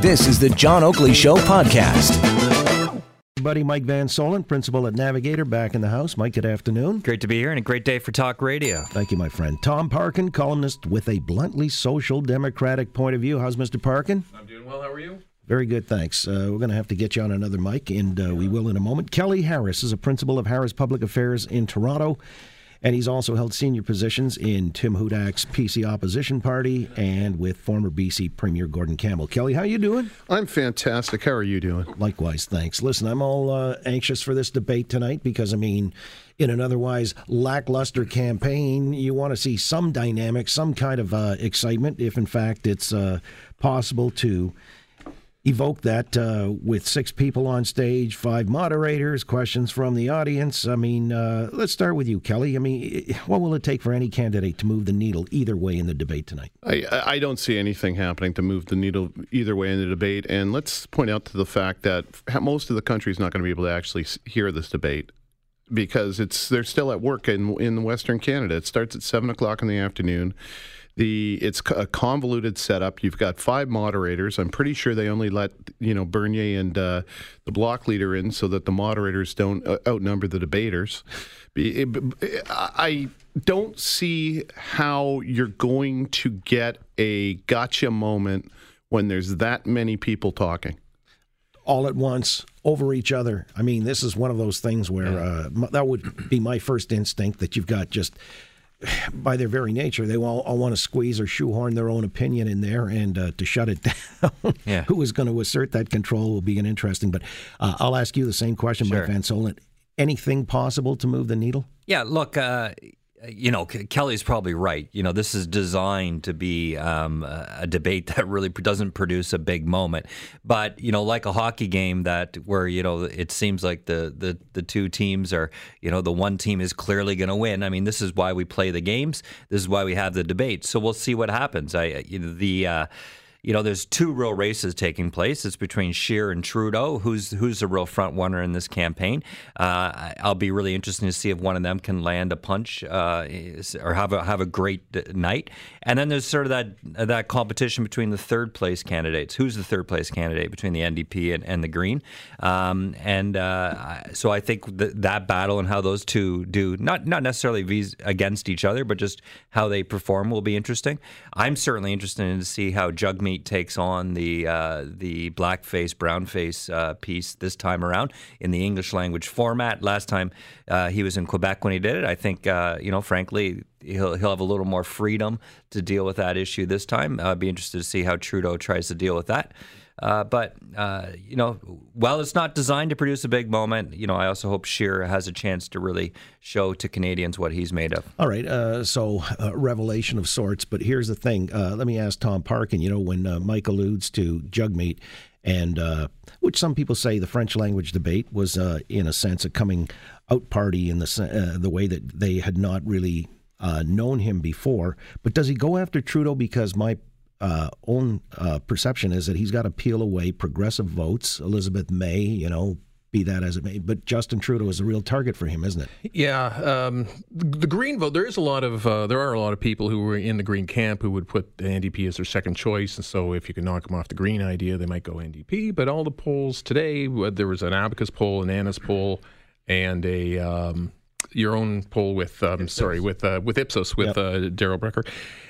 This is the John Oakley Show podcast. Buddy Mike Van Soelen, principal at Navigator, back in the house. Mike, good afternoon. Great to be here and a great day for talk radio. Thank you, my friend. Tom Parkin, columnist with a bluntly social democratic point of view. How's Mr. Parkin? I'm doing well. How are you? Very good, thanks. Uh, we're going to have to get you on another mic, and uh, we will in a moment. Kelly Harris is a principal of Harris Public Affairs in Toronto, and he's also held senior positions in Tim Hudak's PC Opposition Party and with former BC Premier Gordon Campbell. Kelly, how you doing? I'm fantastic. How are you doing? Likewise, thanks. Listen, I'm all uh, anxious for this debate tonight because, I mean, in an otherwise lackluster campaign, you want to see some dynamic, some kind of uh, excitement, if in fact it's uh, possible to evoke that uh, with six people on stage, five moderators, questions from the audience. I mean, uh, let's start with you, Kelly. I mean, what will it take for any candidate to move the needle either way in the debate tonight? I, I don't see anything happening to move the needle either way in the debate. And let's point out to the fact that most of the country is not going to be able to actually hear this debate because it's they're still at work in in Western Canada. It starts at seven o'clock in the afternoon. The it's a convoluted setup. You've got five moderators. I'm pretty sure they only let you know Bernier and uh, the block leader in so that the moderators don't uh, outnumber the debaters. I don't see how you're going to get a gotcha moment when there's that many people talking all at once over each other. I mean, this is one of those things where uh, that would be my first instinct that you've got just by their very nature, they all, all want to squeeze or shoehorn their own opinion in there, and uh, to shut it down, Yeah. who is going to assert that control will be an interesting. But uh, I'll ask you the same question, Sure. Mike Van Soelen. Anything possible to move the needle? Yeah, look, uh, you know, Kelly's probably right. You know, this is designed to be um, a debate that really doesn't produce a big moment. But you know, like a hockey game that where you know it seems like the the the two teams are, you know, the one team is clearly going to win. I mean, this is why we play the games. This is why we have the debate. So we'll see what happens. I, the. Uh, you know, there's two real races taking place. It's between Scheer and Trudeau. Who's who's the real front runner in this campaign? Uh, I'll be really interested to see if one of them can land a punch uh, or have a have a great night. And then there's sort of that that competition between the third place candidates. Who's the third place candidate between the NDP and, and the Green? Um, and uh, so I think th- that battle and how those two do not not necessarily vis- against each other, but just how they perform will be interesting. I'm certainly interested in to see how Jagmeet takes on the uh, the blackface brownface uh, piece this time around in the English language format. Last time uh, he was in Quebec when he did it. I think uh, you know, frankly, he'll he'll have a little more freedom to deal with that issue this time. I'd be interested to see how Trudeau tries to deal with that. Uh, but uh, you know, while it's not designed to produce a big moment, you know, I also hope Scheer has a chance to really show to Canadians what he's made of. All right, uh, so uh, revelation of sorts. But here's the thing. Uh, let me ask Tom Parkin. You know, when uh, Mike alludes to Jagmeet, and which some people say the French language debate was, in a sense, a coming out party in the the way that they had not really uh, known him before. But does he go after Trudeau because my uh, own uh, perception is that he's got to peel away progressive votes. Elizabeth May, you know, be that as it may, but Justin Trudeau is a real target for him, isn't it? Yeah, um, the Green vote. There is a lot of uh, there are a lot of people who were in the Green camp who would put the NDP as their second choice, and so if you can knock them off the Green idea, they might go NDP. But all the polls today, uh, there was an Abacus poll, an Nanos poll, and a um, your own poll with um, sorry with uh, with Ipsos with uh, Darrell Bricker.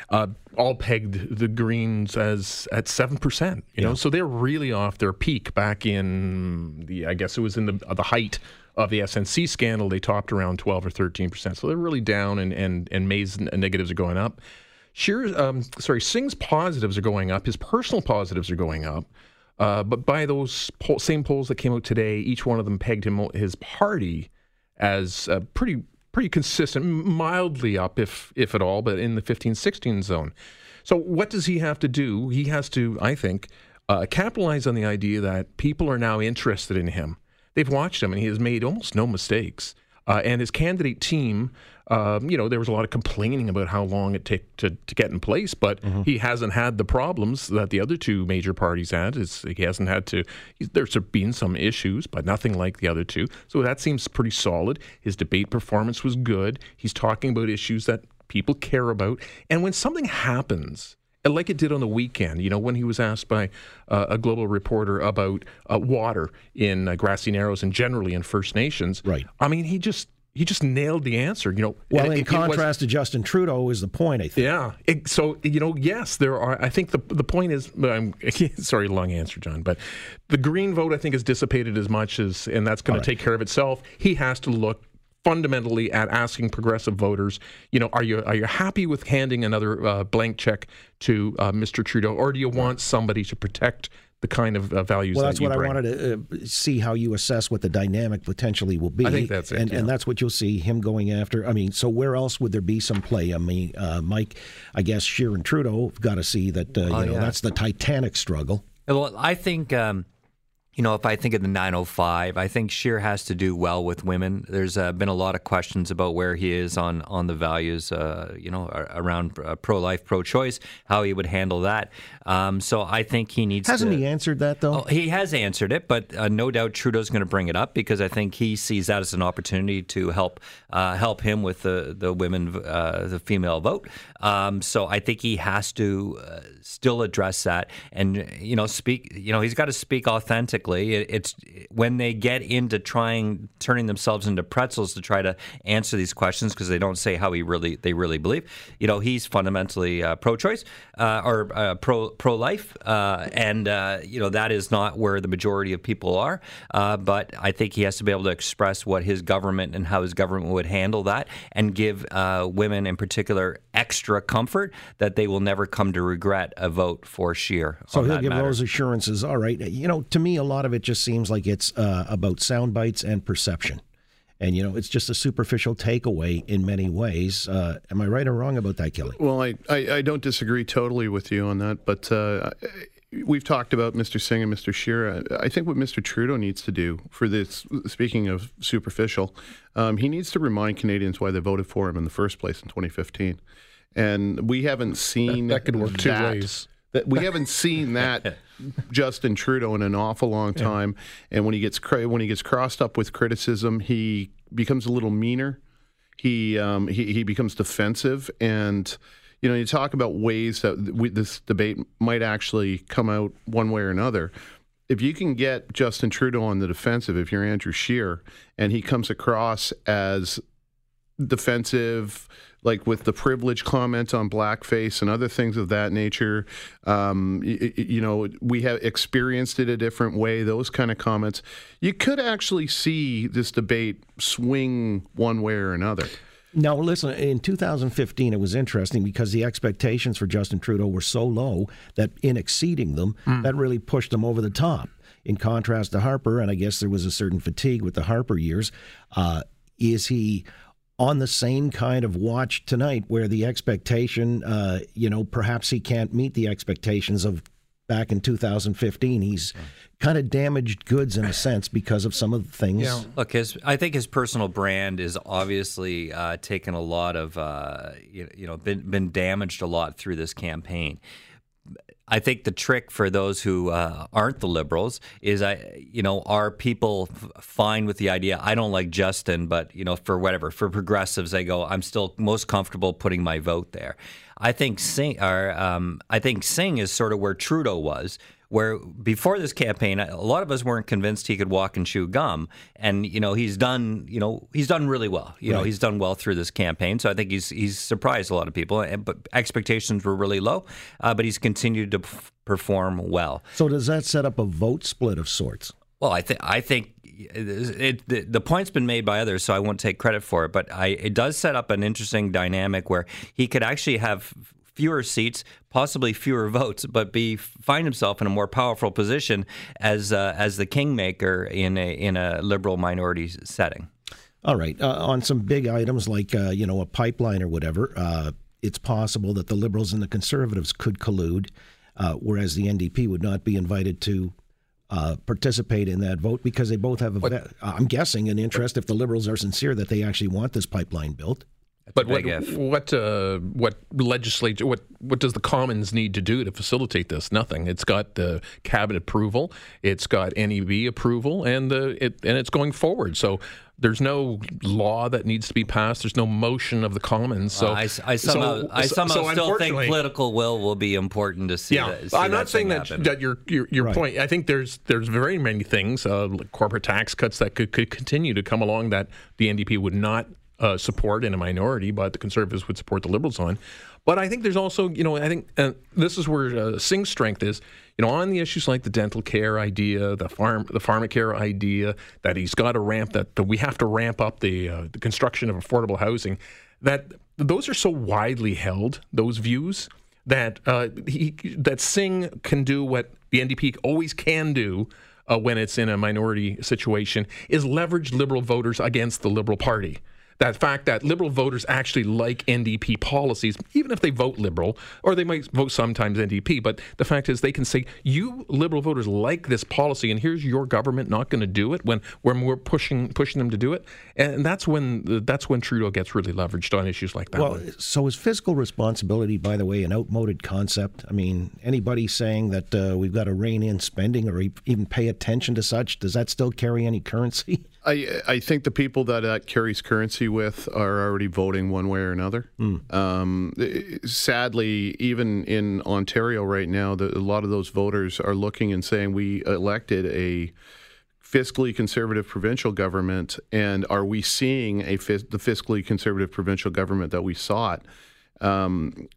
Uh, all pegged the Greens as at seven percent. You know, so they're really off their peak back in the I guess it was in the the height of the SNC scandal. They topped around twelve or thirteen percent. So they're really down, and and and May's negatives are going up. Scheer's, um, sorry, Singh's positives are going up. His personal positives are going up. Uh, but by those poll, same polls that came out today, each one of them pegged him his party as uh, pretty pretty consistent, mildly up if if at all, but in the 15-16 zone. So what does he have to do? He has to, I think, uh, capitalize on the idea that people are now interested in him. They've watched him, and he has made almost no mistakes. Uh, and his candidate team, um, you know, there was a lot of complaining about how long it took to, to get in place, but he hasn't had the problems that the other two major parties had. It's, he hasn't had to, he's, there's been some issues, but nothing like the other two. So that seems pretty solid. His debate performance was good. He's talking about issues that people care about. And when something happens, like it did on the weekend. You know, when he was asked by uh, a global reporter about uh, water in uh, grassy narrows and generally in First Nations. Right. I mean, he just he just nailed the answer. You know. Well, in it- it was- contrast to Justin Trudeau, is the point I think. yeah. It, so you know, yes, there are. I think the the point is. I'm sorry, long answer, John, but the green vote I think has dissipated as much as, and that's going to take care of itself. He has to look fundamentally at asking progressive voters. You know, are you are you happy with handing another uh, blank check to uh, Mr. Trudeau, or do you want somebody to protect the kind of uh, values Well, that that's you what bring? I wanted to uh, see how you assess what the dynamic potentially will be. I think that's it, and, yeah. and that's what you'll see him going after. I mean, so where else would there be some play? I mean, uh, Mike, I guess Scheer and Trudeau have got to see that uh, you know Oh, yeah. that's the Titanic struggle. Well, I think, um, you know, if I think of the 905, I think Scheer has to do well with women. There's uh, been a lot of questions about where he is on on the values, uh, you know, around uh, pro-life, pro-choice, how he would handle that. Um, so I think he needs. Hasn't to, he answered that though? Oh, he has answered it, but uh, no doubt Trudeau's going to bring it up because I think he sees that as an opportunity to help uh, help him with the the women, uh, the female vote. Um, so I think he has to uh, still address that, and you know, speak. You know, he's got to speak authentically. It, it's when they get into trying turning themselves into pretzels to try to answer these questions because they don't say how he really they really believe. You know, he's fundamentally uh, pro-choice uh, or uh, pro pro-life, uh, and uh, you know that is not where the majority of people are. Uh, but I think he has to be able to express what his government and how his government would handle that, and give uh, women in particular extra comfort that they will never come to regret a vote for Scheer. So he'll give matter. those assurances. All right. You know, to me, a lot of it just seems like it's uh, about sound bites and perception. And, you know, it's just a superficial takeaway in many ways. Uh, am I right or wrong about that, Kelly? Well, I, I, I don't disagree totally with you on that, but uh, we've talked about Mr. Singh and Mr. Scheer. I think what Mr. Trudeau needs to do for this, speaking of superficial, um, he needs to remind Canadians why they voted for him in the first place in 2015. And we haven't seen That could work two that- ways. That we haven't seen that Justin Trudeau in an awful long time. And when he gets when he gets crossed up with criticism, he becomes a little meaner he um, he he becomes defensive, and you know you talk about ways that we, this debate might actually come out one way or another. If you can get Justin Trudeau on the defensive, if you're Andrew Scheer, and he comes across as defensive, like with the privilege comment on blackface and other things of that nature. Um, you, you know, we have experienced it a different way. Those kind of comments, you could actually see this debate swing one way or another. Now, listen, in 2015, it was interesting because the expectations for Justin Trudeau were so low that in exceeding them, that really pushed him over the top. In contrast to Harper, and I guess there was a certain fatigue with the Harper years, uh, is he on the same kind of watch tonight where the expectation, uh, you know, perhaps he can't meet the expectations of back in 2015? He's kind of damaged goods in a sense because of some of the things. Yeah. Look, his I think his personal brand is obviously uh, taken a lot of uh, you, you know been been damaged a lot through this campaign. I think the trick for those who uh, aren't the liberals is, I, you know, are people f- fine with the idea? I don't like Justin, but you know, for whatever, for progressives, they go, I'm still most comfortable putting my vote there. I think Singh, or um, I think Singh is sort of where Trudeau was, where before this campaign, a lot of us weren't convinced he could walk and chew gum, and you know, he's done, you know, he's done really well. You know, he's done well through this campaign, so I think he's he's surprised a lot of people. and- But expectations were really low, uh, but he's continued to p- perform well. So, does that set up a vote split of sorts? Well, I think I think it, the, the point's been made by others, so I won't take credit for it. But I, it does set up an interesting dynamic where he could actually have fewer seats, possibly fewer votes, but be find himself in a more powerful position as uh, as the kingmaker in a in a liberal minority setting. All right. Uh, on some big items like, uh, you know, a pipeline or whatever, uh, it's possible that the Liberals and the Conservatives could collude, uh, whereas the NDP would not be invited to uh, participate in that vote because they both have, a, ve- I'm guessing, an interest, if the Liberals are sincere, that they actually want this pipeline built. But what if. what uh, what legislature what what does the Commons need to do to facilitate this? Nothing. It's got the cabinet approval, it's got NEB approval, and the it and it's going forward. So there's no law that needs to be passed. There's no motion of the Commons. So I, I somehow, so- I somehow so still think political will will be important to see. yeah, that, see I'm that not saying that happen. that your your, your Right. point. I think there's there's very many things, uh, like corporate tax cuts that could, could continue to come along that the NDP would not uh, support in a minority, but the Conservatives would support the Liberals on. But I think there's also, you know, I think uh, this is where uh, Singh's strength is. You know, on the issues like the dental care idea, the farm, the pharmacare idea, that he's got to ramp that, that we have to ramp up the uh, the construction of affordable housing. That those are so widely held, those views that uh, he that Singh can do what the NDP always can do uh, when it's in a minority situation is leverage liberal voters against the Liberal Party. That fact that liberal voters actually like NDP policies, even if they vote liberal, or they might vote sometimes NDP, but the fact is they can say, you liberal voters like this policy, and here's your government not going to do it when, when we're pushing pushing them to do it. And that's when that's when Trudeau gets really leveraged on issues like that. Well, one. so is fiscal responsibility, by the way, an outmoded concept? I mean, anybody saying that uh, we've got to rein in spending or even pay attention to such, does that still carry any currency? I I think the people that that carries currency with are already voting one way or another. Um, sadly, even in Ontario right now, the, a lot of those voters are looking and saying we elected a fiscally conservative provincial government, and are we seeing a the fiscally conservative provincial government that we sought? Um,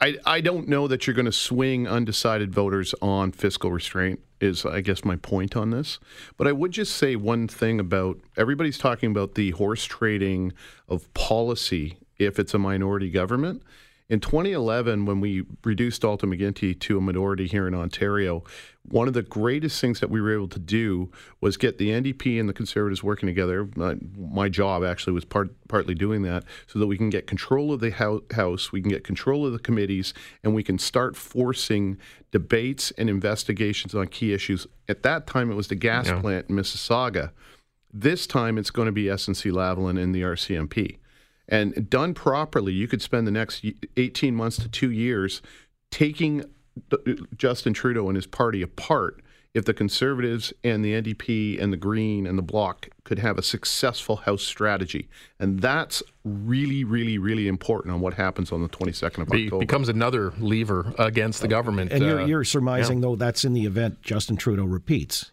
I, I don't know that you're going to swing undecided voters on fiscal restraint is I guess my point on this. But I would just say one thing about everybody's talking about the horse trading of policy if it's a minority government. In 2011, when we reduced Dalton McGuinty to a minority here in Ontario, one of the greatest things that we were able to do was get the NDP and the Conservatives working together. Uh, my job actually was part, partly doing that so that we can get control of the hou- House, we can get control of the committees, and we can start forcing debates and investigations on key issues. At that time, it was the gas Yeah. plant in Mississauga. This time, it's going to be SNC Lavalin and the RCMP. And done properly, you could spend the next 18 months to two years taking Justin Trudeau and his party apart if the Conservatives and the NDP and the Green and the Bloc could have a successful House strategy. And that's really, really, really important on what happens on the 22nd of Be, October. becomes another lever against the government. And you're, uh, you're surmising, though, that's in the event Justin Trudeau repeats.